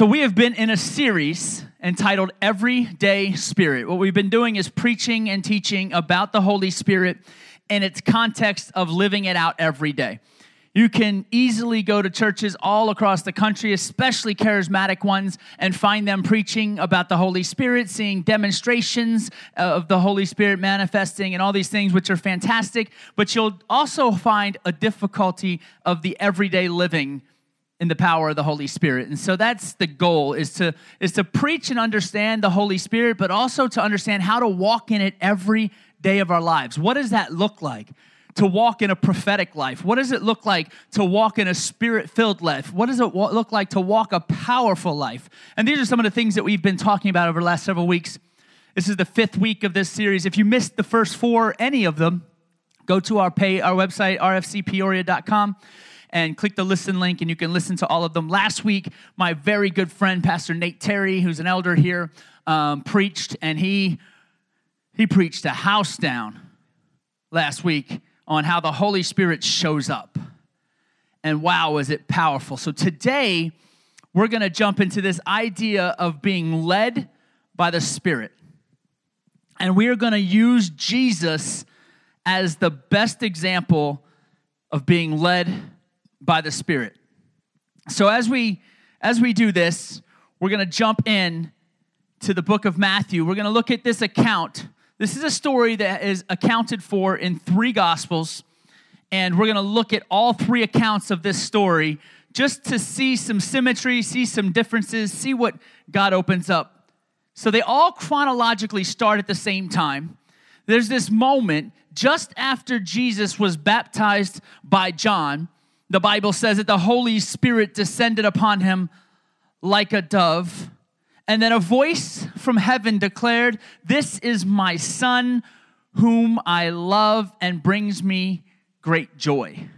So, we have been in a series entitled Everyday Spirit. What we've been doing is preaching and teaching about the Holy Spirit in its context of living it out every day. You can easily go to churches all across the country, especially charismatic ones, and find them preaching about the Holy Spirit, seeing demonstrations of the Holy Spirit manifesting and all these things, which are fantastic. But you'll also find a difficulty of the everyday living in the power of the Holy Spirit. And so that's the goal is to is to preach and understand the Holy Spirit, but also to understand how to walk in it every day of our lives. What does that look like? To walk in a prophetic life? What does it look like to walk in a spirit filled life? What does it look like to walk a powerful life? And these are some of the things that we've been talking about over the last several weeks. This is the fifth week of this series. If you missed the first four, any of them, go to our pay our website rfcpeoria.com and click the listen link and you can listen to all of them. Last week, my very good friend, Pastor Nate Terry, who's an elder here, um, preached and he he preached a house down last week on how the Holy Spirit shows up. And wow, was it powerful. So today, we're going to jump into this idea of being led by the Spirit. And we are going to use Jesus as the best example of being led by the Spirit. So as we as we do this, we're going to jump in to the book of Matthew. We're going to look at this account. This is a story that is accounted for in three gospels, and we're going to look at all three accounts of this story just to see some symmetry, see some differences, see what God opens up. So they all chronologically start at the same time. There's this moment just after Jesus was baptized by John the Bible says that the Holy Spirit descended upon him like a dove. And then a voice from heaven declared, This is my son whom I love and brings me great joy.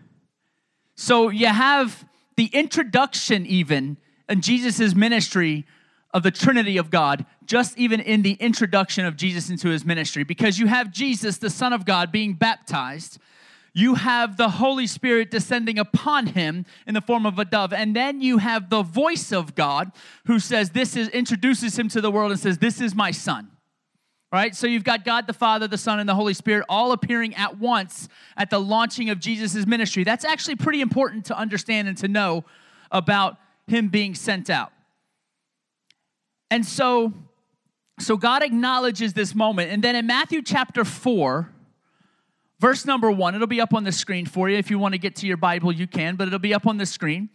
So you have the introduction, even in Jesus' ministry of the Trinity of God, just even in the introduction of Jesus into his ministry, because you have Jesus, the Son of God, being baptized you have the Holy Spirit descending upon him in the form of a dove. And then you have the voice of God who says, This is, introduces him to the world and says, This is my son. Right? So you've got God the Father, the Son, and the Holy Spirit all appearing at once at the launching of Jesus' ministry. That's actually pretty important to understand and to know about him being sent out. And so, so God acknowledges this moment. And then in Matthew chapter 4, Verse number one, it'll be up on the screen for you. If you want to get to your Bible, you can, but it'll be up on the screen.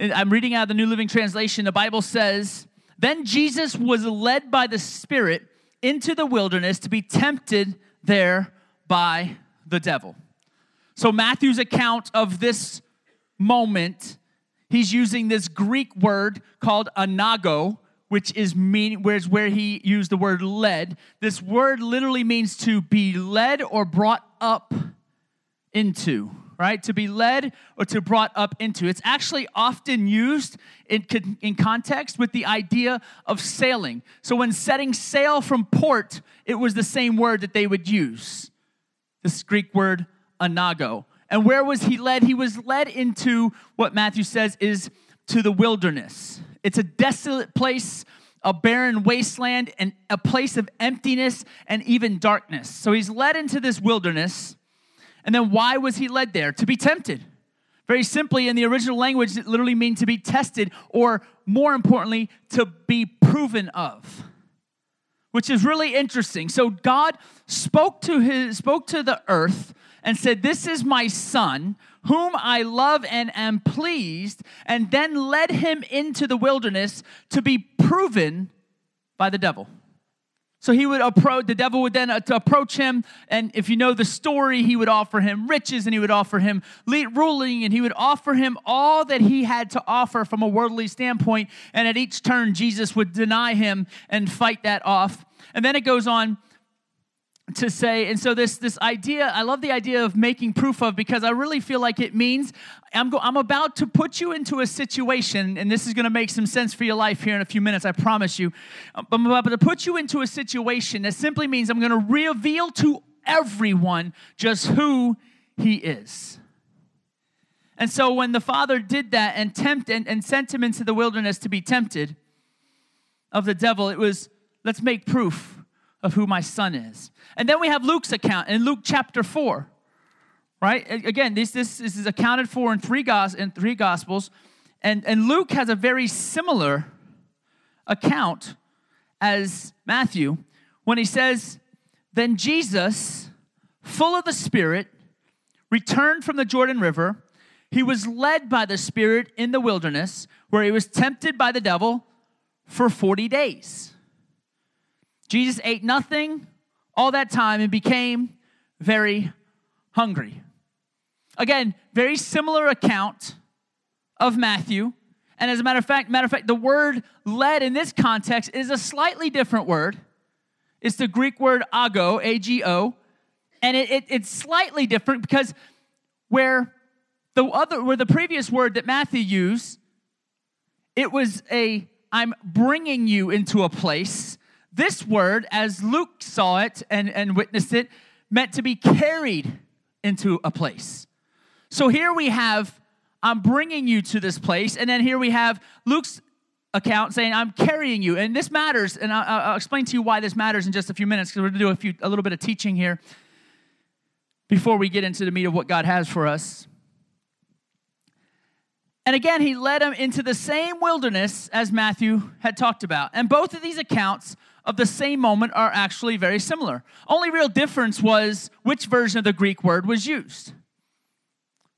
I'm reading out of the New Living Translation. The Bible says, Then Jesus was led by the Spirit into the wilderness to be tempted there by the devil. So, Matthew's account of this moment, he's using this Greek word called anago, which is mean where's where he used the word led. This word literally means to be led or brought up into, right? To be led or to brought up into. It's actually often used in, in context with the idea of sailing. So when setting sail from port, it was the same word that they would use. This Greek word anago. And where was he led? He was led into what Matthew says is to the wilderness. It's a desolate place, a barren wasteland, and a place of emptiness and even darkness. So he's led into this wilderness. And then why was he led there? To be tempted. Very simply, in the original language, it literally means to be tested, or more importantly, to be proven of. Which is really interesting. So God spoke to his spoke to the earth and said, This is my son, whom I love and am pleased, and then led him into the wilderness to be proven by the devil. So he would approach, the devil would then uh, approach him, and if you know the story, he would offer him riches and he would offer him ruling and he would offer him all that he had to offer from a worldly standpoint. And at each turn, Jesus would deny him and fight that off. And then it goes on to say and so this this idea i love the idea of making proof of because i really feel like it means i'm, go, I'm about to put you into a situation and this is going to make some sense for your life here in a few minutes i promise you. Um, I'm about to put you into a situation that simply means i'm going to reveal to everyone just who he is. And so when the Father did that and tempt and, and sent him into the wilderness to be tempted of the devil, it was let's make proof of who my son is. And then we have Luke's account in Luke chapter 4. Right? Again, this, this, this is accounted for in three, gos- in three gospels. And, and Luke has a very similar account as Matthew when he says, Then Jesus, full of the Spirit, returned from the Jordan River. He was led by the Spirit in the wilderness, where he was tempted by the devil for 40 days. Jesus ate nothing all that time and became very hungry. Again, very similar account of Matthew. And as a matter of fact, matter of fact, the word led in this context is a slightly different word. It's the Greek word ago, A-G-O, and it, it, it's slightly different because where the other, where the previous word that Matthew used, it was a I'm bringing you into a place. This word, as Luke saw it and, and witnessed it, meant to be carried into a place. So here we have, I'm bringing you to this place. And then here we have Luke's account saying, I'm carrying you. And this matters. And I'll, I'll explain to you why this matters in just a few minutes because we're going to do a, few, a little bit of teaching here before we get into the meat of what God has for us. And again, he led them into the same wilderness as Matthew had talked about. And both of these accounts of the same moment are actually very similar. Only real difference was which version of the Greek word was used.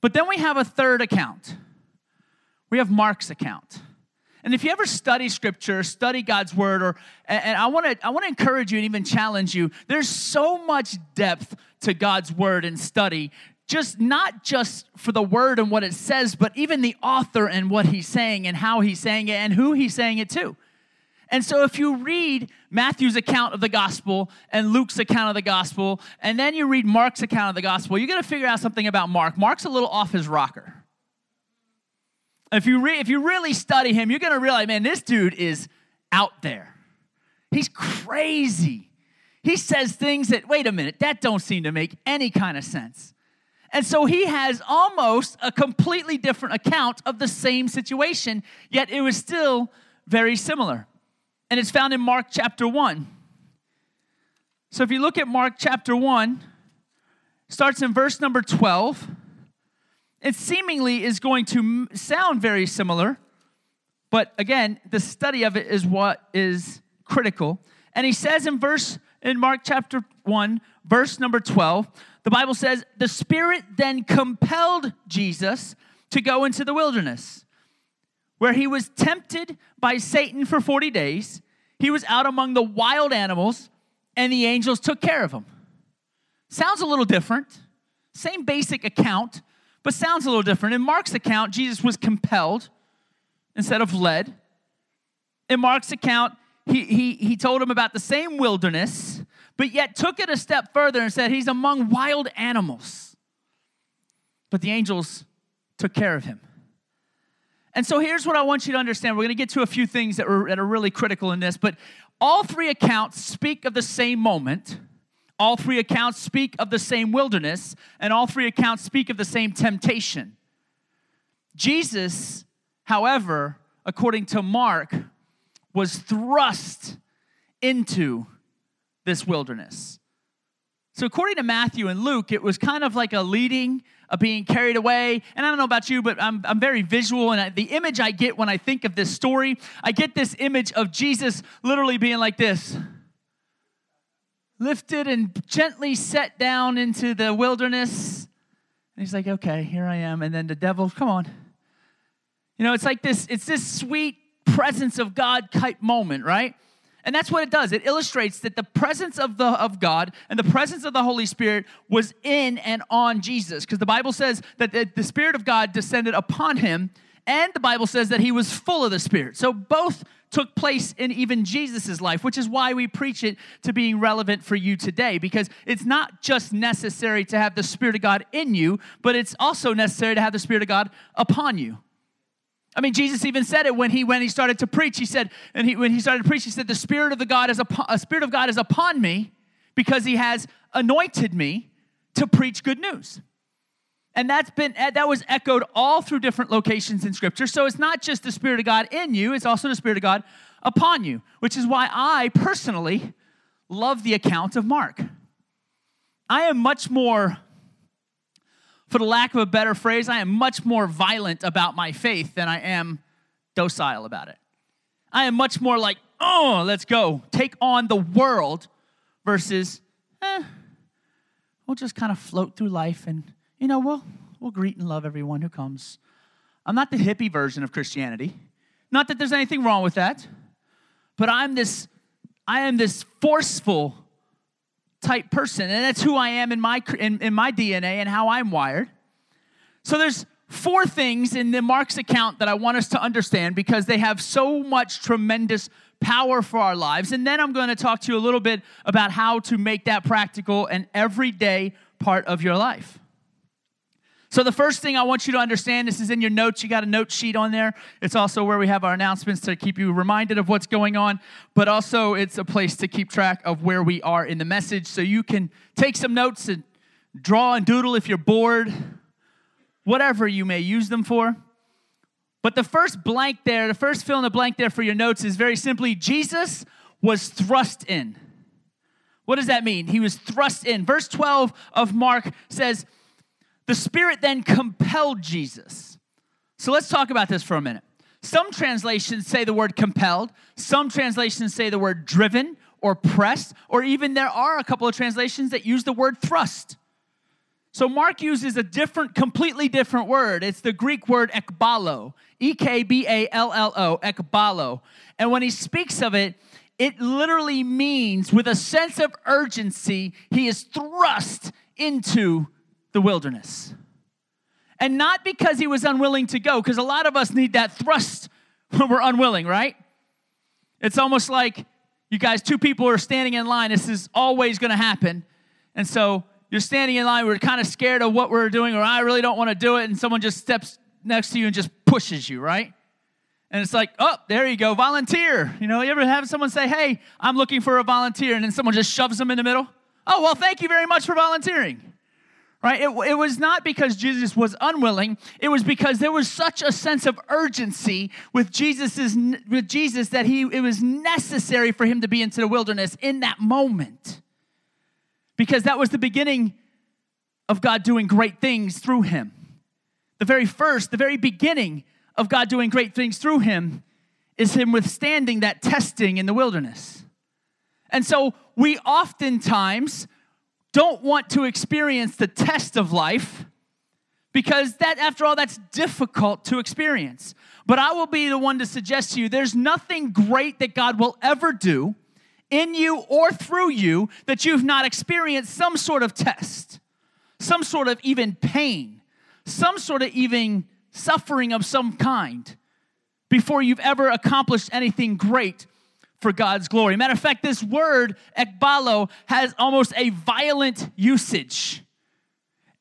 But then we have a third account. We have Mark's account. And if you ever study scripture, study God's word, or and I want to I want to encourage you and even challenge you. There's so much depth to God's word and study just not just for the word and what it says, but even the author and what he's saying and how he's saying it and who he's saying it to. And so, if you read Matthew's account of the gospel and Luke's account of the gospel, and then you read Mark's account of the gospel, you're going to figure out something about Mark. Mark's a little off his rocker. If you, re- if you really study him, you're going to realize, man, this dude is out there. He's crazy. He says things that, wait a minute, that don't seem to make any kind of sense. And so he has almost a completely different account of the same situation, yet it was still very similar. And it's found in Mark chapter 1. So if you look at Mark chapter 1, starts in verse number 12. It seemingly is going to sound very similar, but again, the study of it is what is critical. And he says in verse in Mark chapter 1, verse number 12, the Bible says, The Spirit then compelled Jesus to go into the wilderness, where he was tempted by Satan for 40 days. He was out among the wild animals, and the angels took care of him. Sounds a little different. Same basic account, but sounds a little different. In Mark's account, Jesus was compelled instead of led. In Mark's account, he, he, he told him about the same wilderness but yet took it a step further and said, He's among wild animals. But the angels took care of him. And so here's what I want you to understand. We're going to get to a few things that, were, that are really critical in this, but all three accounts speak of the same moment. All three accounts speak of the same wilderness, and all three accounts speak of the same temptation. Jesus, however, according to Mark, was thrust into this wilderness. So, according to Matthew and Luke, it was kind of like a leading, a being carried away. And I don't know about you, but I'm, I'm very visual. And I, the image I get when I think of this story, I get this image of Jesus literally being like this lifted and gently set down into the wilderness. And he's like, okay, here I am. And then the devil, come on. You know, it's like this, it's this sweet presence of God type moment, right? And that's what it does. It illustrates that the presence of the of God and the presence of the Holy Spirit was in and on Jesus because the Bible says that the, the Spirit of God descended upon him and the Bible says that he was full of the Spirit. So both took place in even Jesus' life, which is why we preach it to being relevant for you today, because it's not just necessary to have the Spirit of God in you, but it's also necessary to have the Spirit of God upon you. I mean, Jesus even said it when he when he started to preach. He said, and he, when he started to preach, he said, "The Spirit of the God is upon, a Spirit of God is upon me, because He has anointed me to preach good news." And that's been eh, that was echoed all through different locations in scripture. So it's not just the spirit of God in you, it's also the spirit of God upon you, which is why I personally love the account of Mark. I am much more for the lack of a better phrase, I am much more violent about my faith than I am docile about it. I am much more like, oh, let's go, take on the world versus, eh, we'll just kind of float through life and, you know, we'll, we'll greet and love everyone who comes. I'm not the hippie version of Christianity. Not that there's anything wrong with that, but I'm this, I am this forceful type person, and that's who I am in my in, in my DNA and how I'm wired. So there's four things in the Mark's account that I want us to understand because they have so much tremendous power for our lives. And then I'm going to talk to you a little bit about how to make that practical and everyday part of your life. So, the first thing I want you to understand this is in your notes. You got a note sheet on there. It's also where we have our announcements to keep you reminded of what's going on, but also it's a place to keep track of where we are in the message. So, you can take some notes and draw and doodle if you're bored, whatever you may use them for. But the first blank there, the first fill in the blank there for your notes is very simply Jesus was thrust in. What does that mean? He was thrust in. Verse 12 of Mark says, The Spirit then compelled Jesus. So let's talk about this for a minute. Some translations say the word compelled, some translations say the word driven or pressed, or even there are a couple of translations that use the word thrust. So Mark uses a different, completely different word. It's the Greek word ekballo, E K B A L L O, ekballo. And when he speaks of it, it literally means with a sense of urgency, he is thrust into the wilderness. And not because he was unwilling to go, because a lot of us need that thrust when we're unwilling, right? It's almost like you guys, two people are standing in line. This is always going to happen. And so you're standing in line, we're kind of scared of what we're doing, or I really don't want to do it, and someone just steps next to you and just pushes you, right? And it's like, oh, there you go, volunteer. You know, you ever have someone say, hey, I'm looking for a volunteer, and then someone just shoves them in the middle? Oh, well, thank you very much for volunteering. Right? It, it was not because Jesus was unwilling. It was because there was such a sense of urgency with Jesus's with Jesus that he it was necessary for him to be into the wilderness in that moment because that was the beginning of God doing great things through him. The very first, the very beginning of God doing great things through him is him withstanding that testing in the wilderness. And so we oftentimes don't want to experience the test of life because that after all that's difficult to experience. But I will be the one to suggest to you there's nothing great that God will ever do in you or through you that you've not experienced some sort of test, some sort of even pain, some sort of even suffering of some kind before you've ever accomplished anything great for God's glory. Matter of fact, this word, ekballo, has almost a violent usage.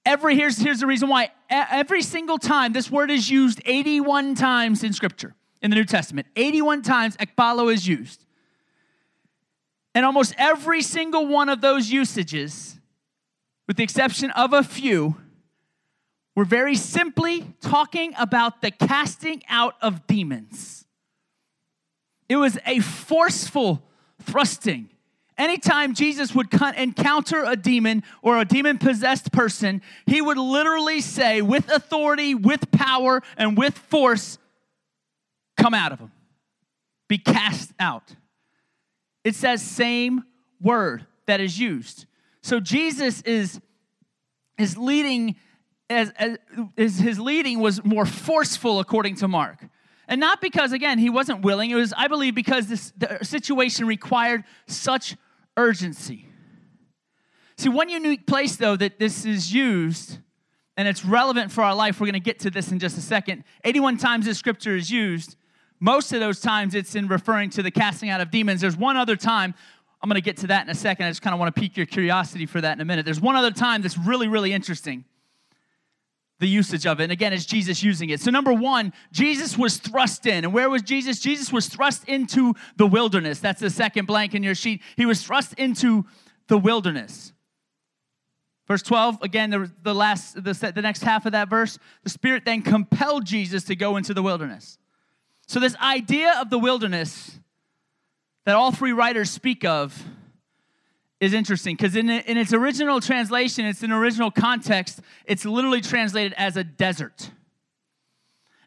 Every here's here's the reason why. Every single time this word is used 81 times in scripture in the New Testament. 81 times ekballo is used. And almost every single one of those usages, with the exception of a few, were very simply talking about the casting out of demons. It was a forceful thrusting. Anytime Jesus would encounter a demon or a demon possessed person, he would literally say, with authority, with power, and with force, come out of him, be cast out. It says same word that is used. So Jesus is, is leading, as, as his leading was more forceful according to Mark. And not because, again, he wasn't willing. It was, I believe, because this the situation required such urgency. See, one unique place, though, that this is used, and it's relevant for our life, we're going to get to this in just a second. 81 times this scripture is used. Most of those times it's in referring to the casting out of demons. There's one other time, I'm going to get to that in a second. I just kind of want to pique your curiosity for that in a minute. There's one other time that's really, really interesting the usage of it. And again, it's Jesus using it. So, number one, Jesus was thrust in. And where was Jesus? Jesus was thrust into the wilderness. That's the second blank in your sheet. He was thrust into the wilderness. Verse 12, again, the, last, the, the next half of that verse, the Spirit then compelled Jesus to go into the wilderness. So, this idea of the wilderness that all three writers speak of is interesting because in, in its original translation, it's in original context, it's literally translated as a desert,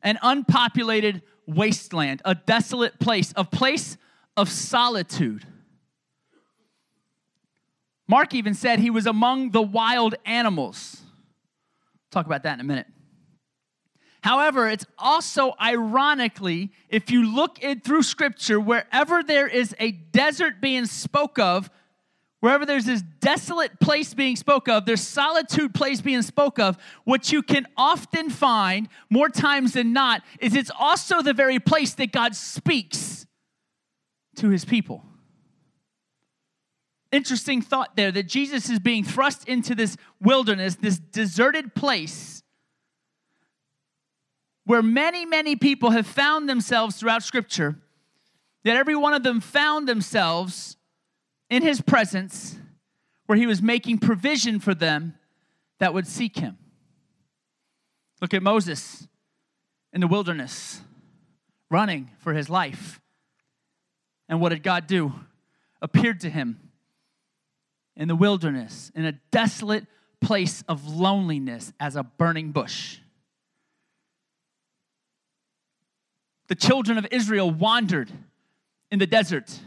an unpopulated wasteland, a desolate place, a place of solitude. Mark even said he was among the wild animals. Talk about that in a minute. However, it's also ironically, if you look it through scripture, wherever there is a desert being spoke of, wherever there's this desolate place being spoke of, there's solitude place being spoke of, what you can often find more times than not is it's also the very place that God speaks to his people. Interesting thought there that Jesus is being thrust into this wilderness, this deserted place where many, many people have found themselves throughout Scripture, that every one of them found themselves in his presence where he was making provision for them that would seek him. Look at Moses in the wilderness, running for his life. And what did God do? Appeared to him in the wilderness, in a desolate place of loneliness as a burning bush. the children of Israel wandered in the desert,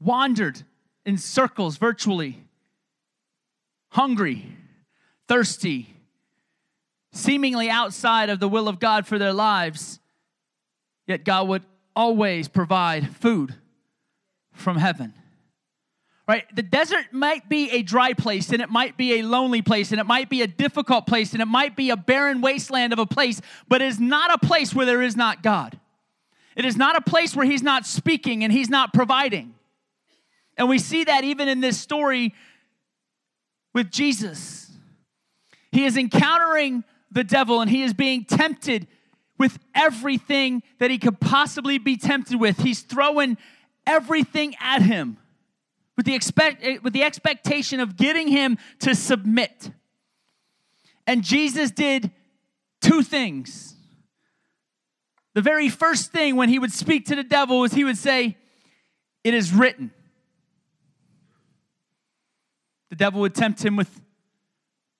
wandered in circles virtually, hungry, thirsty, seemingly outside of the will of God for their lives, yet God would always provide food from heaven right? The desert might be a dry place and it might be a lonely place and it might be a difficult place and it might be a barren wasteland of a place, but it is not a place where there is not God. It is not a place where He's not speaking and He's not providing. And we see that even in this story with Jesus. He is encountering the devil and he is being tempted with everything that he could possibly be tempted with. He's throwing everything at him with the, expect, eh, with the expectation of getting him to submit. And Jesus did two things. The very first thing when he would speak to the devil was he would say, It is written. The devil would tempt him with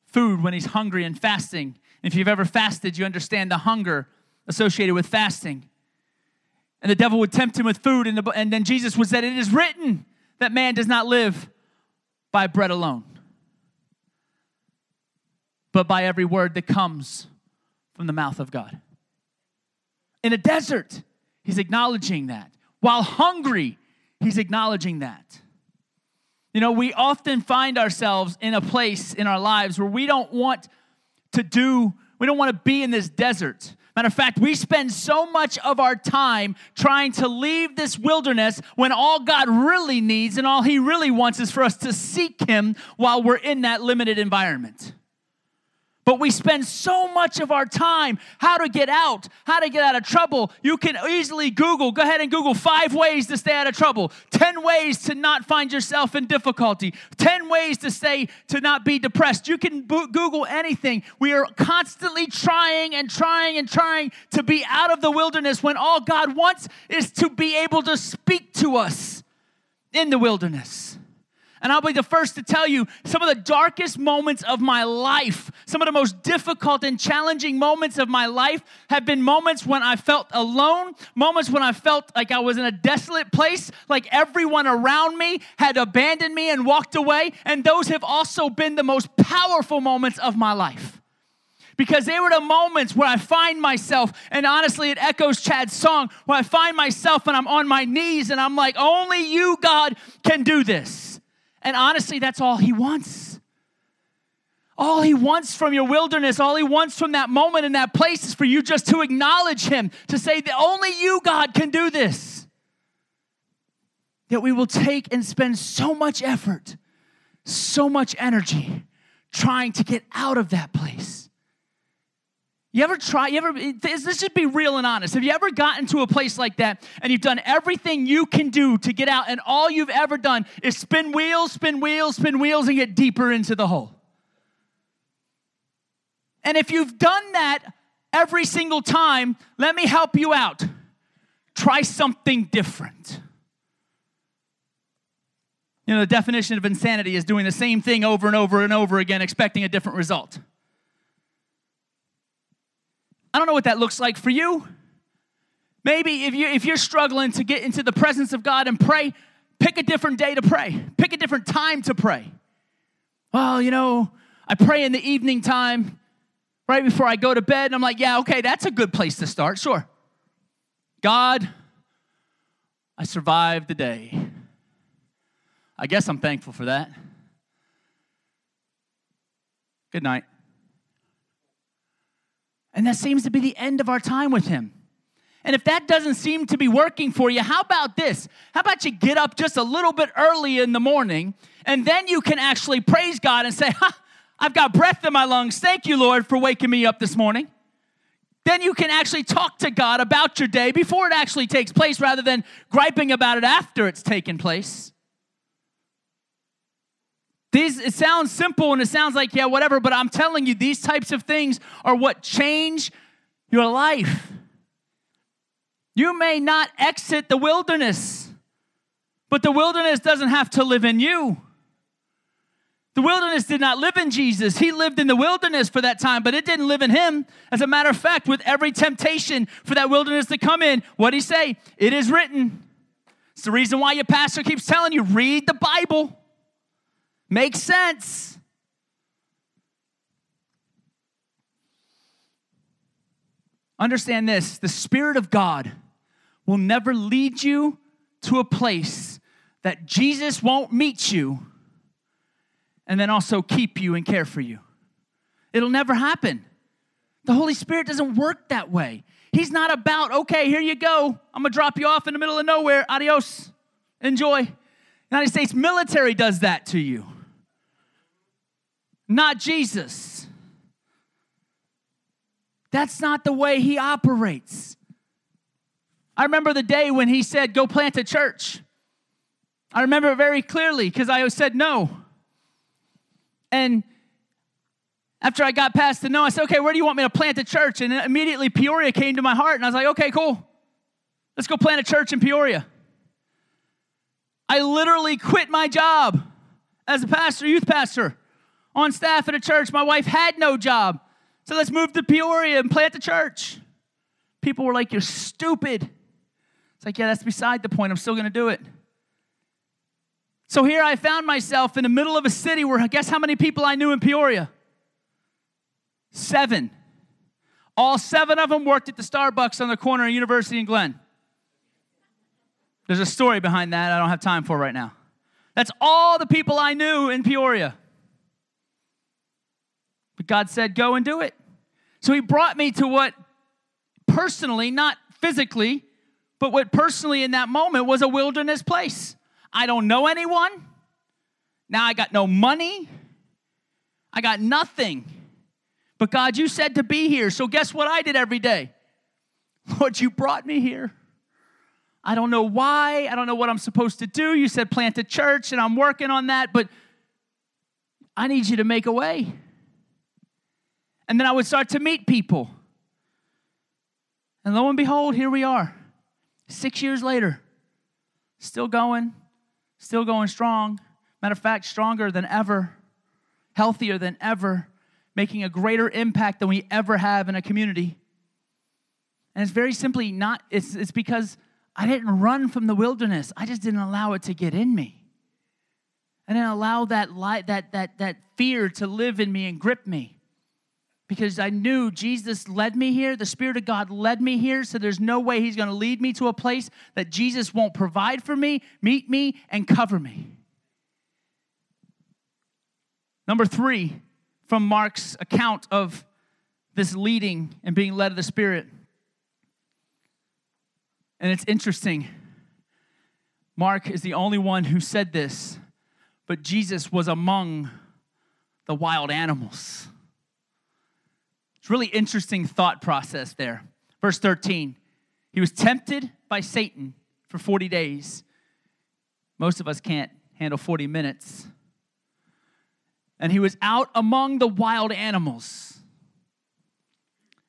food when he's hungry and fasting. If you've ever fasted, you understand the hunger associated with fasting. And the devil would tempt him with food, and, the, and then Jesus would say, It is written that man does not live by bread alone, but by every word that comes from the mouth of God. In a desert, he's acknowledging that. While hungry, he's acknowledging that. You know, we often find ourselves in a place in our lives where we don't want to do, we don't want to be in this desert. Matter of fact, we spend so much of our time trying to leave this wilderness when all God really needs and all He really wants is for us to seek Him while we're in that limited environment. But we spend so much of our time how to get out, how to get out of trouble. You can easily Google, go ahead and Google five ways to stay out of trouble, 10 ways to not find yourself in difficulty, 10 ways to stay to not be depressed. You can Google anything. We are constantly trying and trying and trying to be out of the wilderness when all God wants is to be able to speak to us in the wilderness. And I'll be the first to tell you some of the darkest moments of my life, some of the most difficult and challenging moments of my life have been moments when I felt alone, moments when I felt like I was in a desolate place, like everyone around me had abandoned me and walked away. And those have also been the most powerful moments of my life because they were the moments where I find myself, and honestly, it echoes Chad's song, where I find myself and I'm on my knees and I'm like, only you, God, can do this. And honestly, that's all he wants. All he wants from your wilderness, all he wants from that moment in that place is for you just to acknowledge him, to say that only you, God, can do this. That we will take and spend so much effort, so much energy trying to get out of that place. You ever try, you ever, let's just be real and honest. Have you ever gotten to a place like that and you've done everything you can do to get out, and all you've ever done is spin wheels, spin wheels, spin wheels, and get deeper into the hole? And if you've done that every single time, let me help you out. Try something different. You know, the definition of insanity is doing the same thing over and over and over again, expecting a different result. I don't know what that looks like for you. Maybe if, you, if you're struggling to get into the presence of God and pray, pick a different day to pray, pick a different time to pray. Well, you know, I pray in the evening time right before I go to bed. And I'm like, yeah, okay, that's a good place to start, sure. God, I survived the day. I guess I'm thankful for that. Good night. And that seems to be the end of our time with Him. And if that doesn't seem to be working for you, how about this? How about you get up just a little bit early in the morning and then you can actually praise God and say, Ha, I've got breath in my lungs. Thank you, Lord, for waking me up this morning. Then you can actually talk to God about your day before it actually takes place rather than griping about it after it's taken place. These, it sounds simple and it sounds like, yeah, whatever, but I'm telling you, these types of things are what change your life. You may not exit the wilderness, but the wilderness doesn't have to live in you. The wilderness did not live in Jesus. He lived in the wilderness for that time, but it didn't live in him. As a matter of fact, with every temptation for that wilderness to come in, what did he say? It is written. It's the reason why your pastor keeps telling you read the Bible. Makes sense. Understand this the Spirit of God will never lead you to a place that Jesus won't meet you and then also keep you and care for you. It'll never happen. The Holy Spirit doesn't work that way. He's not about, okay, here you go. I'm gonna drop you off in the middle of nowhere. Adios. Enjoy. United States military does that to you not Jesus. That's not the way he operates. I remember the day when he said, Go plant a church. I remember it very clearly because I said no. And after I got past the no, I said, Okay, where do you want me to plant a church? And immediately Peoria came to my heart, and I was like, Okay, cool. Let's go plant a church in Peoria. I literally quit my job as a pastor, youth pastor on staff at a church. My wife had no job. So let's move to Peoria and plant a church. People were like, You're stupid. It's like, Yeah, that's beside the point. I'm still going to do it. So here I found myself in the middle of a city where, guess how many people I knew in Peoria? Seven. All seven of them worked at the Starbucks on the corner of University and Glen. There's a story behind that I don't have time for right now. That's all the people I knew in Peoria. God said, go and do it. So he brought me to what personally, not physically, but what personally in that moment was a wilderness place. I don't know anyone. Now I got no money. I got nothing. But God, you said to be here. So guess what I did every day? Lord, you brought me here. I don't know why. I don't know what I'm supposed to do. You said plant a church, and I'm working on that, but I need you to make a way. And then I would start to meet people. And lo and behold, here we are, six years later, still going, still going strong. Matter of fact, stronger than ever, healthier than ever, making a greater impact than we ever have in a community. And it's very simply not, it's, it's because I didn't run from the wilderness. I just didn't allow it to get in me. I didn't allow that light, that, that, that fear to live in me and grip me because I knew Jesus led me here. The Spirit of God led me here. So there's no way He's going to lead me to a place that Jesus won't provide for me, meet me, and cover me. Number three, from Mark's account of this leading and being led of the Spirit. And it's interesting. Mark is the only one who said this, but Jesus was among the wild animals It's really interesting thought process there. Verse 13 He was tempted by Satan for 40 days. Most of us can't handle 40 minutes. And he was out among the wild animals.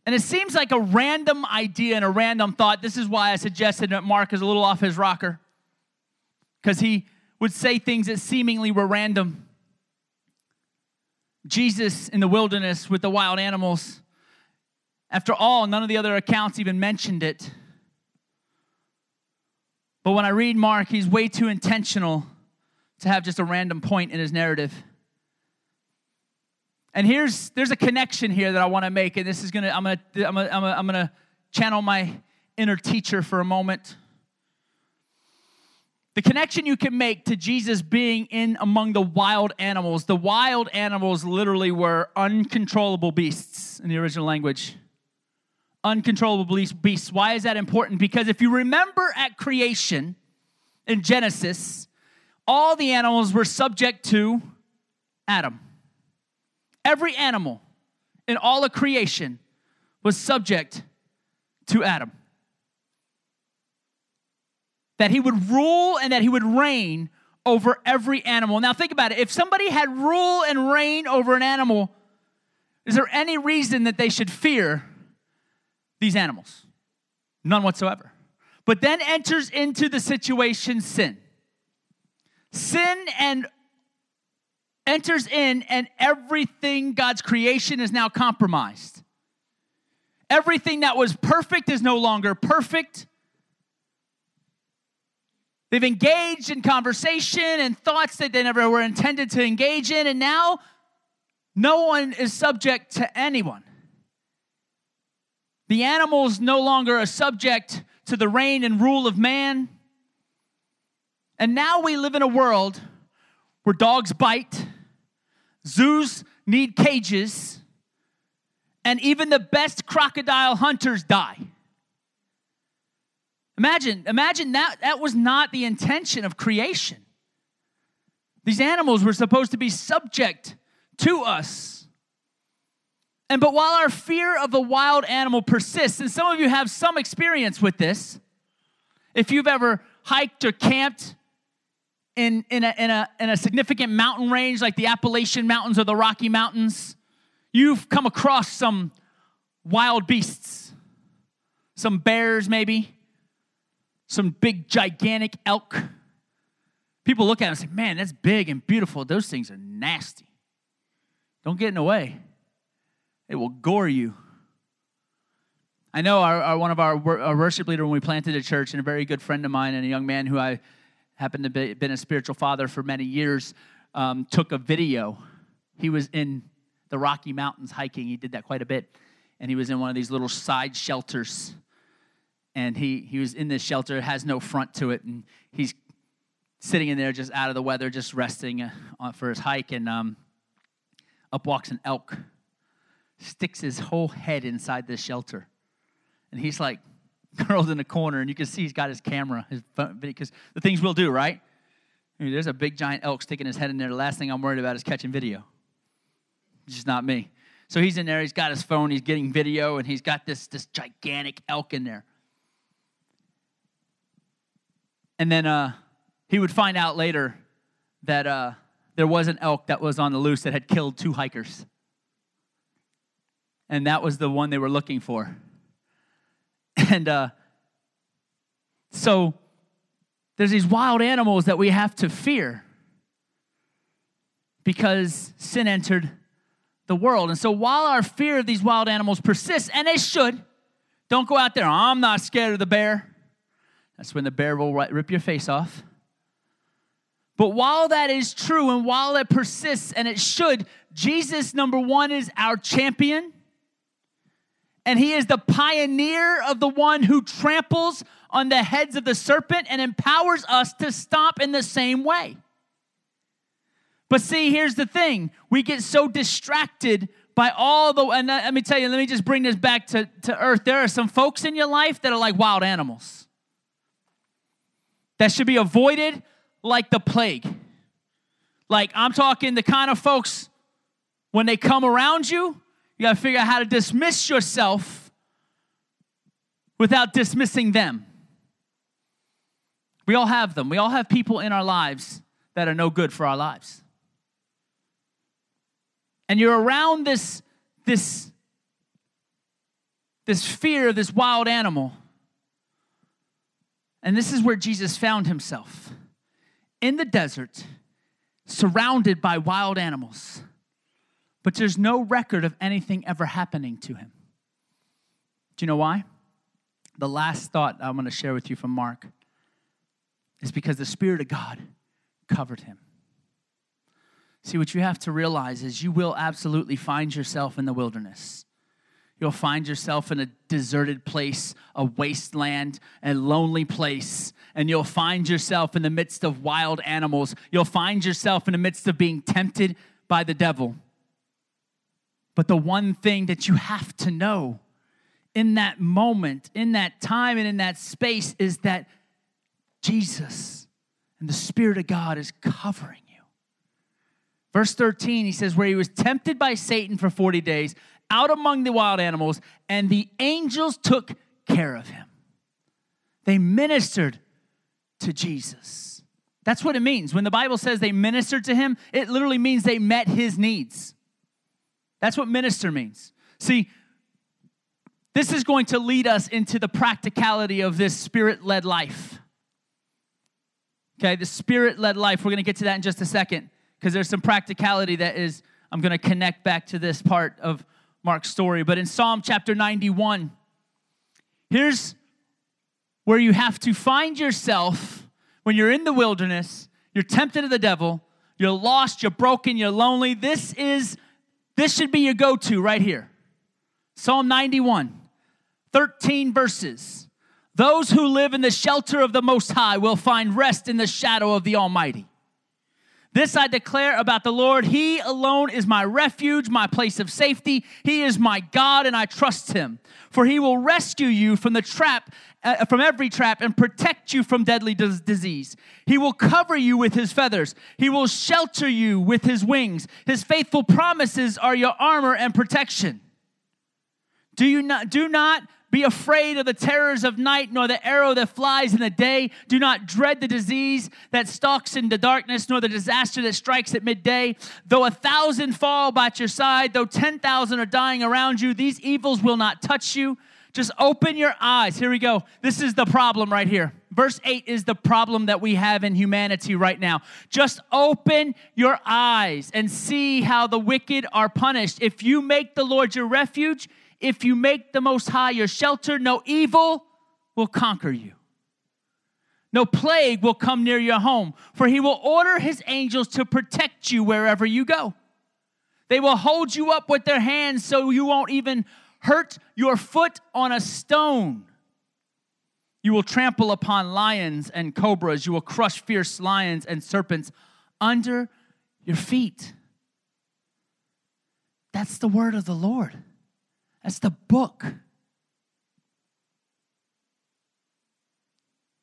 And it seems like a random idea and a random thought. This is why I suggested that Mark is a little off his rocker, because he would say things that seemingly were random. Jesus in the wilderness with the wild animals. After all, none of the other accounts even mentioned it. But when I read Mark, he's way too intentional to have just a random point in his narrative. And here's there's a connection here that I want to make, and this is gonna I'm gonna I'm gonna, I'm gonna, I'm gonna channel my inner teacher for a moment. The connection you can make to Jesus being in among the wild animals. The wild animals literally were uncontrollable beasts in the original language. Uncontrollable beasts. Why is that important? Because if you remember at creation in Genesis, all the animals were subject to Adam. Every animal in all of creation was subject to Adam that he would rule and that he would reign over every animal. Now, think about it. If somebody had rule and reign over an animal, is there any reason that they should fear these animals? None whatsoever. But then enters into the situation sin. Sin and enters in, and everything God's creation is now compromised. Everything that was perfect is no longer perfect. They've engaged in conversation and thoughts that they never were intended to engage in, and now no one is subject to anyone. The animals no longer are subject to the reign and rule of man. And now we live in a world where dogs bite, zoos need cages, and even the best crocodile hunters die. Imagine, imagine that that was not the intention of creation. These animals were supposed to be subject to us. And but while our fear of a wild animal persists, and some of you have some experience with this, if you've ever hiked or camped in, in, a, in, a, in a significant mountain range like the Appalachian Mountains or the Rocky Mountains, you've come across some wild beasts, some bears maybe, some big, gigantic elk. People look at them and say, man, that's big and beautiful. Those things are nasty. Don't get in the way, it will gore you. I know our, our one of our, our, worship leader when we planted a church, and a very good friend of mine, and a young man who I happened to be been a spiritual father for many years, um, took a video. He was in the Rocky Mountains hiking. He did that quite a bit, and he was in one of these little side shelters and he, he was in this shelter, it has no front to it, and he's sitting in there just out of the weather, just resting uh, for his hike, and um, up walks an elk, sticks his whole head inside this shelter, and he's like curled in a corner, and you can see he's got his camera, his phone, because the things we'll do, right? I mean, there's a big giant elk sticking his head in there. The last thing I'm worried about is catching video. It's just not me. So he's in there, he's got his phone, he's getting video, and he's got this, this gigantic elk in there. And then uh, he would find out later that uh, there was an elk that was on the loose that had killed two hikers. And that was the one they were looking for. And uh, so there's these wild animals that we have to fear because sin entered the world. And so while our fear of these wild animals persists, and it should, don't go out there, I'm not scared of the bear. That's when the bear will rip your face off. But while that is true and while it persists, and it should, Jesus, number one, is our champion. And he is the pioneer of the one who tramples on the heads of the serpent and empowers us to stop in the same way. But see, here's the thing we get so distracted by all the, and let me tell you, let me just bring this back to, to earth. There are some folks in your life that are like wild animals that should be avoided like the plague. Like, I'm talking the kind of folks, when they come around you, You got to figure out how to dismiss yourself without dismissing them. We all have them. We all have people in our lives that are no good for our lives. And you're around this, this, this fear of this wild animal. And this is where Jesus found himself in the desert, surrounded by wild animals. But there's no record of anything ever happening to him. Do you know why? The last thought I'm going to share with you from Mark is because the Spirit of God covered him. See, what you have to realize is you will absolutely find yourself in the wilderness. You'll find yourself in a deserted place, a wasteland, a lonely place, and you'll find yourself in the midst of wild animals. You'll find yourself in the midst of being tempted by the devil. But the one thing that you have to know in that moment, in that time, and in that space is that Jesus and the Spirit of God is covering you. Verse 13, he says, Where he was tempted by Satan for 40 days out among the wild animals, and the angels took care of him. They ministered to Jesus. That's what it means. When the Bible says they ministered to him, it literally means they met his needs. That's what minister means. See, this is going to lead us into the practicality of this spirit led life. Okay, the spirit led life. We're going to get to that in just a second because there's some practicality that is, I'm going to connect back to this part of Mark's story. But in Psalm chapter 91, here's where you have to find yourself when you're in the wilderness, you're tempted of the devil, you're lost, you're broken, you're lonely. This is this should be your go-to right here. Psalm 91, 13 verses. Those who live in the shelter of the Most High will find rest in the shadow of the Almighty. This I declare about the Lord. He alone is my refuge, my place of safety. He is my God, and I trust him. For he will rescue you from the trap, uh, from every trap, and protect you from deadly disease. He will cover you with his feathers. He will shelter you with his wings. His faithful promises are your armor and protection. Do you not do not be afraid of the terrors of night, nor the arrow that flies in the day. Do not dread the disease that stalks in the darkness, nor the disaster that strikes at midday. Though a thousand fall by your side, though 10,000 are dying around you, these evils will not touch you. Just open your eyes. Here we go. This is the problem right here. Verse 8 is the problem that we have in humanity right now. Just open your eyes and see how the wicked are punished. If you make the Lord your refuge, if you make the Most High your shelter, no evil will conquer you. No plague will come near your home, for he will order his angels to protect you wherever you go. They will hold you up with their hands so you won't even hurt your foot on a stone. You will trample upon lions and cobras. You will crush fierce lions and serpents under your feet. That's the word of the Lord. That's the book.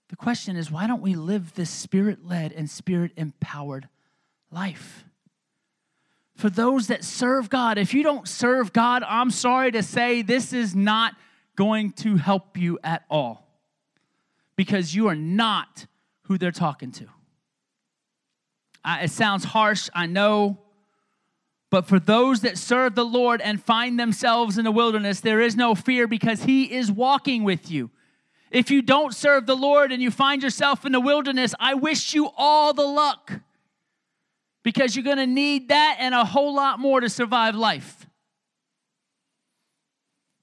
The question is why don't we live this spirit led and spirit empowered life? For those that serve God, if you don't serve God, I'm sorry to say this is not going to help you at all because you are not who they're talking to. I, it sounds harsh, I know, but for those that serve the Lord and find themselves in the wilderness, there is no fear because He is walking with you. If you don't serve the Lord and you find yourself in the wilderness, I wish you all the luck because you're going to need that and a whole lot more to survive life.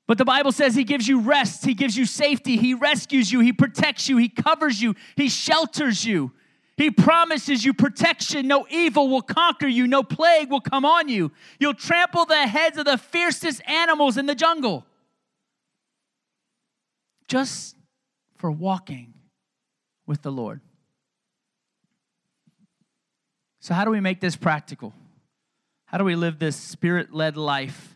But the Bible says He gives you rest, He gives you safety, He rescues you, He protects you, He covers you, He shelters you. He promises you protection. No evil will conquer you. No plague will come on you. You'll trample the heads of the fiercest animals in the jungle. Just for walking with the Lord. So, how do we make this practical? How do we live this spirit led life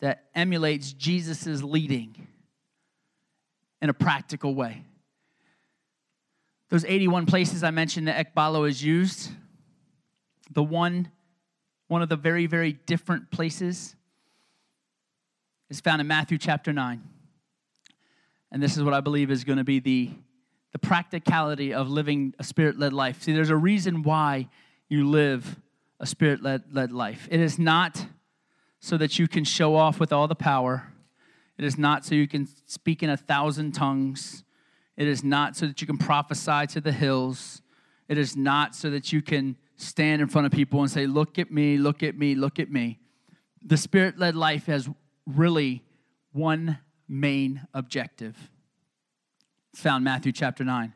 that emulates Jesus' leading in a practical way? Those 81 places I mentioned that Ekballo is used, the one, one of the very, very different places is found in Matthew chapter 9. And this is what I believe is going to be the, the practicality of living a spirit led life. See, there's a reason why you live a spirit led life. It is not so that you can show off with all the power, it is not so you can speak in a thousand tongues, it is not so that you can prophesy to the hills, it is not so that you can stand in front of people and say, Look at me, look at me, look at me. The spirit led life has really one main objective. It's found Matthew chapter 9,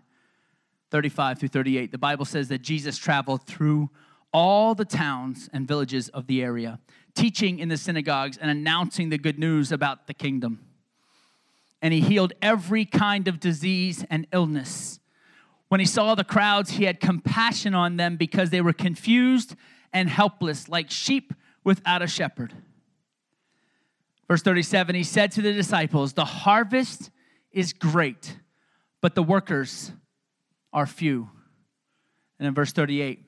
35 through 38. The Bible says that Jesus traveled through all the towns and villages of the area, teaching in the synagogues and announcing the good news about the kingdom. And he healed every kind of disease and illness. When he saw the crowds, he had compassion on them because they were confused and helpless, like sheep without a shepherd. Verse 37 He said to the disciples, The harvest is great, but the workers are few. And in verse 38,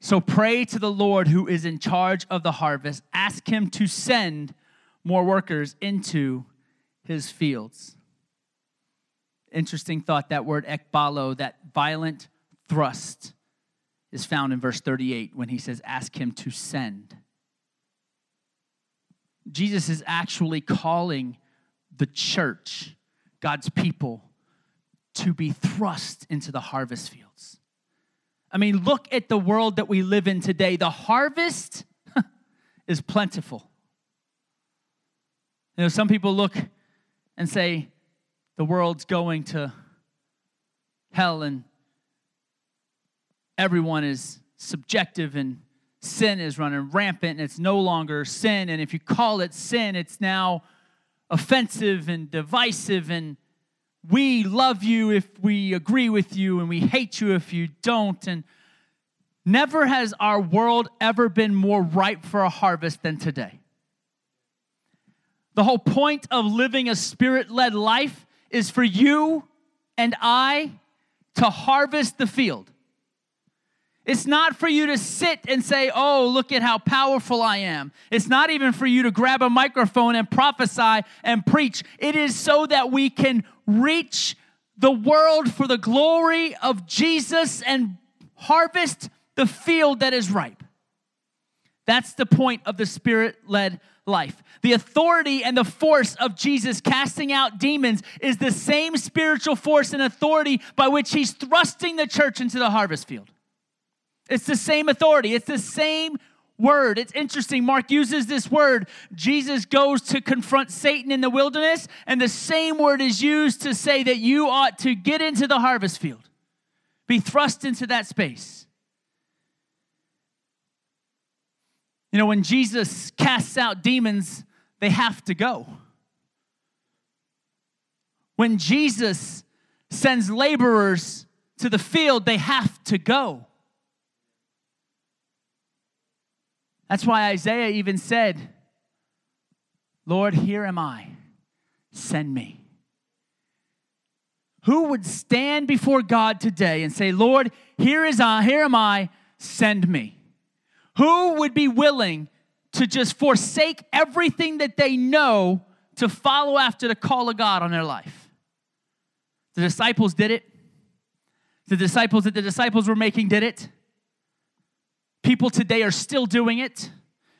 so pray to the Lord who is in charge of the harvest. Ask him to send more workers into his fields. Interesting thought that word ekballo, that violent thrust, is found in verse 38 when he says, Ask him to send. Jesus is actually calling the church, God's people, to be thrust into the harvest fields. I mean, look at the world that we live in today. The harvest is plentiful. You know, some people look and say the world's going to hell and everyone is subjective and sin is running rampant and it's no longer sin. And if you call it sin, it's now offensive and divisive. And we love you if we agree with you and we hate you if you don't. And never has our world ever been more ripe for a harvest than today. The whole point of living a spirit led life is for you and I to harvest the field. It's not for you to sit and say, Oh, look at how powerful I am. It's not even for you to grab a microphone and prophesy and preach. It is so that we can reach the world for the glory of Jesus and harvest the field that is ripe. That's the point of the spirit led life. The authority and the force of Jesus casting out demons is the same spiritual force and authority by which he's thrusting the church into the harvest field. It's the same authority, it's the same word. It's interesting. Mark uses this word. Jesus goes to confront Satan in the wilderness, and the same word is used to say that you ought to get into the harvest field, be thrust into that space. You know, when Jesus casts out demons, they have to go. When Jesus sends laborers to the field, they have to go. That's why Isaiah even said, Lord, here am I, send me. Who would stand before God today and say, Lord, here is I, here am I, send me? Who would be willing to just forsake everything that they know to follow after the call of God on their life? The disciples did it. The disciples that the disciples were making did it. People today are still doing it.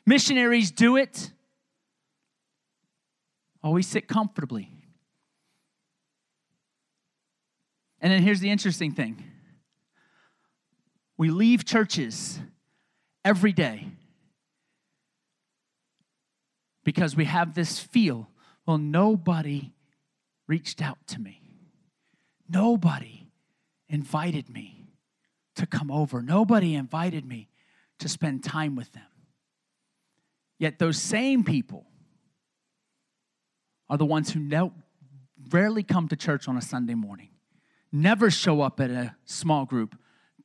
Missionaries do it. Always sit comfortably. And then here's the interesting thing we leave churches every day. Because we have this feel well, nobody reached out to me, nobody invited me to come over, nobody invited me to spend time with them. Yet those same people are the ones who no, rarely come to church on a Sunday morning, never show up at a small group,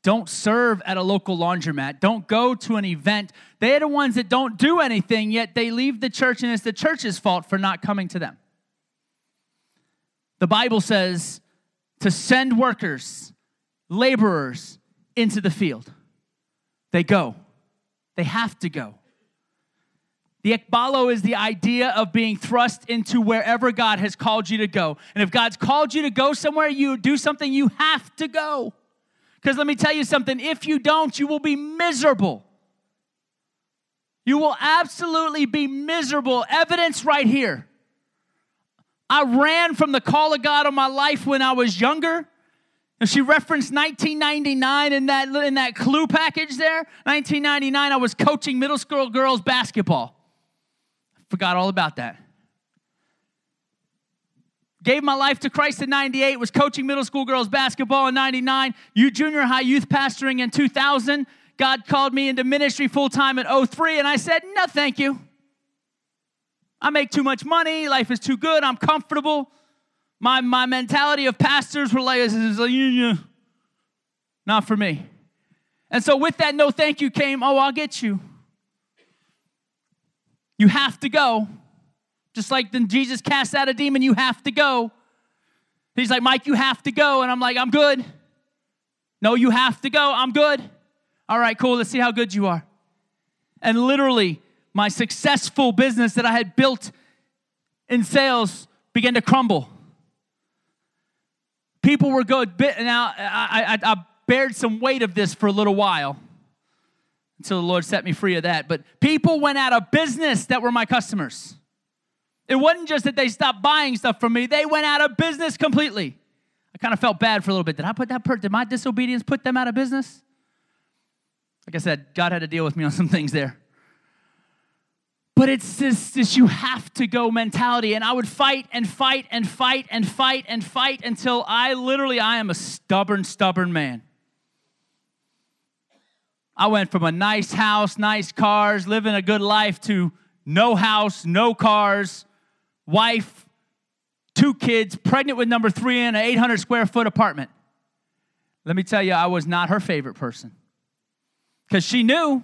don't serve at a local laundromat, don't go to an event. They're the ones that don't do anything, yet they leave the church, and it's the church's fault for not coming to them. The Bible says to send workers, laborers into the field. They go. They have to go. The ekballo is the idea of being thrust into wherever God has called you to go. And if God's called you to go somewhere, you do something, you have to go. Because let me tell you something if you don't, you will be miserable. You will absolutely be miserable. Evidence right here. I ran from the call of God on my life when I was younger. And she referenced 1999 in that, in that clue package there. 1999, I was coaching middle school girls basketball. Forgot all about that. Gave my life to Christ in 98, was coaching middle school girls basketball in 99, you junior high youth pastoring in 2000. God called me into ministry full time in 03, and I said, No, thank you. I make too much money, life is too good, I'm comfortable. My, my mentality of pastors were like, not for me. And so, with that no thank you came, oh, I'll get you. You have to go. Just like then Jesus cast out a demon, you have to go. He's like, Mike, you have to go. And I'm like, I'm good. No, you have to go. I'm good. All right, cool. Let's see how good you are. And literally, my successful business that I had built in sales began to crumble. People were good. Now, I, I, I bared some weight of this for a little while until the Lord set me free of that. But people went out of business that were my customers. It wasn't just that they stopped buying stuff from me, they went out of business completely. I kind of felt bad for a little bit. Did I put that per- did my disobedience put them out of business? Like I said, God had to deal with me on some things there. But it's this, this you have to go mentality. And I would fight and fight and fight and fight and fight until I literally, I am a stubborn, stubborn man. I went from a nice house, nice cars, living a good life to no house, no cars, wife, two kids, pregnant with number three in an 800 square foot apartment. Let me tell you, I was not her favorite person because she knew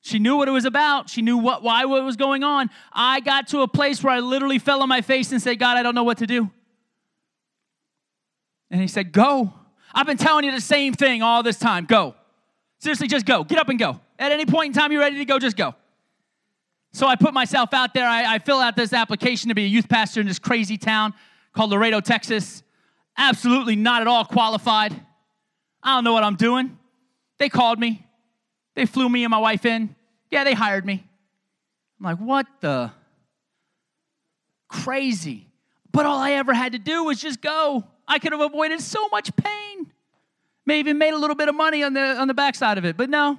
she knew what it was about. She knew what, why what was going on. I got to a place where I literally fell on my face and said, God, I don't know what to do. And he said, Go. I've been telling you the same thing all this time. Go. Seriously, just go. Get up and go. At any point in time you're ready to go, just go. So I put myself out there. I, I fill out this application to be a youth pastor in this crazy town called Laredo, Texas. Absolutely not at all qualified. I don't know what I'm doing. They called me. They flew me and my wife in. Yeah, they hired me. I'm like, what the? Crazy. But all I ever had to do was just go. I could have avoided so much pain. Maybe made a little bit of money on the on the backside of it. But no.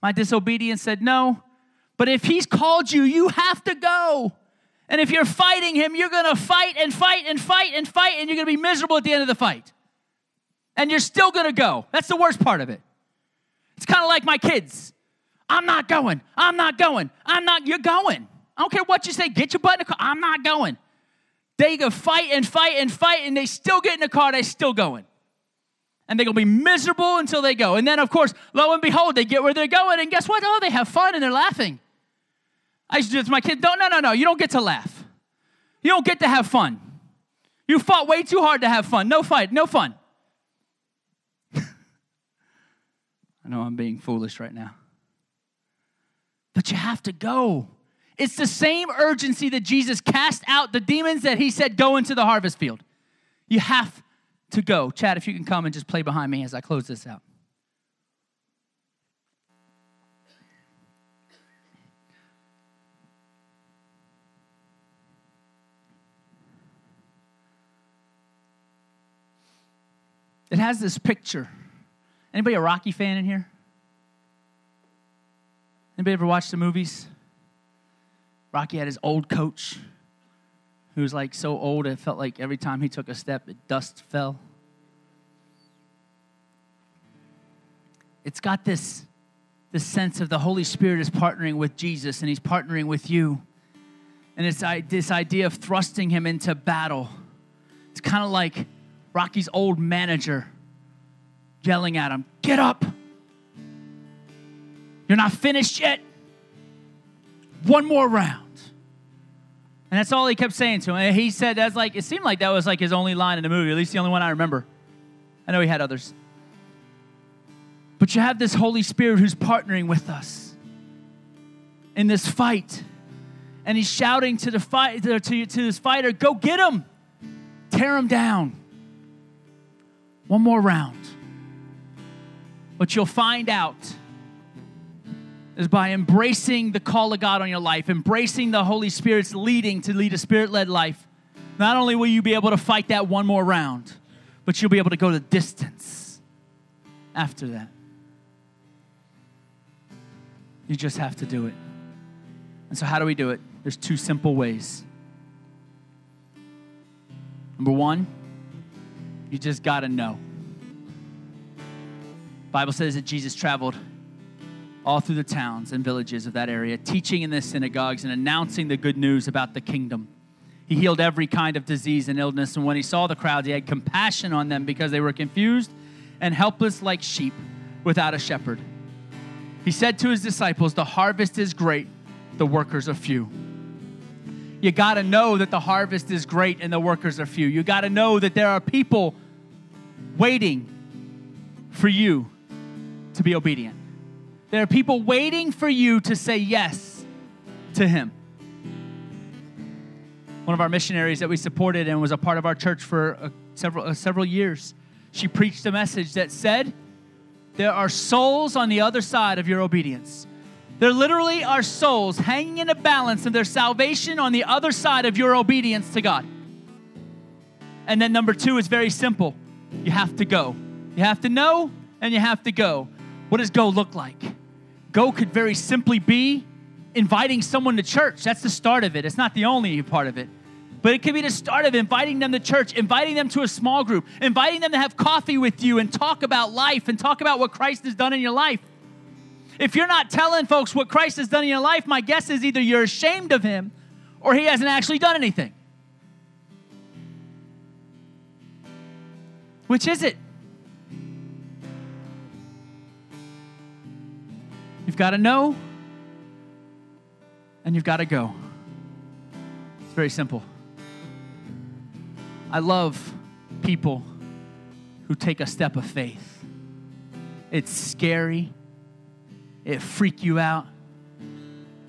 My disobedience said no. But if he's called you, you have to go. And if you're fighting him, you're going to fight and fight and fight and fight, and you're going to be miserable at the end of the fight. And you're still going to go. That's the worst part of it. It's kind of like my kids. I'm not going. I'm not going. I'm not. You're going. I don't care what you say. Get your butt in the car. I'm not going. They go fight and fight and fight, and they still get in the car. They still going. And they're going to be miserable until they go. And then, of course, lo and behold, they get where they're going. And guess what? Oh, they have fun and they're laughing. I used to do this my kids. Don't, no, no, no. You don't get to laugh. You don't get to have fun. You fought way too hard to have fun. No fight, no fun. I know I'm being foolish right now. But you have to go. It's the same urgency that Jesus cast out the demons that he said, go into the harvest field. You have to go. Chad, if you can come and just play behind me as I close this out. It has this picture Anybody a Rocky fan in here? Anybody ever watch the movies? Rocky had his old coach who was like so old it felt like every time he took a step, dust fell. It's got this, this sense of the Holy Spirit is partnering with Jesus and he's partnering with you. And it's this idea of thrusting him into battle. It's kind of like Rocky's old manager yelling at him, Get up! You're not finished yet. One more round. And that's all he kept saying to him. And he said that's like it seemed like that was like his only line in the movie, at least the only one I remember. I know he had others. But you have this Holy Spirit who's partnering with us. in this fight. And he's shouting to the fight to, to, this fighter, go get him, tear him down. One more round. What you'll find out is by embracing the call of God on your life, embracing the Holy Spirit's leading to lead a spirit led life, not only will you be able to fight that one more round, but you'll be able to go the distance after that. You just have to do it. And so, how do we do it? There's two simple ways. Number one, you just got to know. Bible says that Jesus traveled all through the towns and villages of that area, teaching in the synagogues and announcing the good news about the kingdom. He healed every kind of disease and illness, and when he saw the crowds, he had compassion on them because they were confused and helpless like sheep without a shepherd. He said to his disciples, The harvest is great, the workers are few. You got to know that the harvest is great and the workers are few. You got to know that there are people waiting for you to be obedient. There are people waiting for you to say yes to Him. One of our missionaries that we supported and was a part of our church for uh, several, uh, several years, she preached a message that said, There are souls on the other side of your obedience. There literally are souls hanging in a balance of their salvation on the other side of your obedience to God. And then number two is very simple you have to go. You have to know and you have to go. What does go look like? Go could very simply be inviting someone to church. That's the start of it. It's not the only part of it. But it could be the start of inviting them to church, inviting them to a small group, inviting them to have coffee with you and talk about life and talk about what Christ has done in your life. If you're not telling folks what Christ has done in your life, my guess is either you're ashamed of him or he hasn't actually done anything. Which is it? You've got to know and you've got to go. It's very simple. I love people who take a step of faith. It's scary. It freak you out.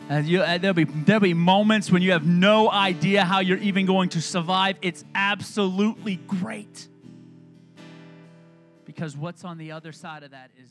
And you, there'll, be, there'll be moments when you have no idea how you're even going to survive. It's absolutely great. Because what's on the other side of that is.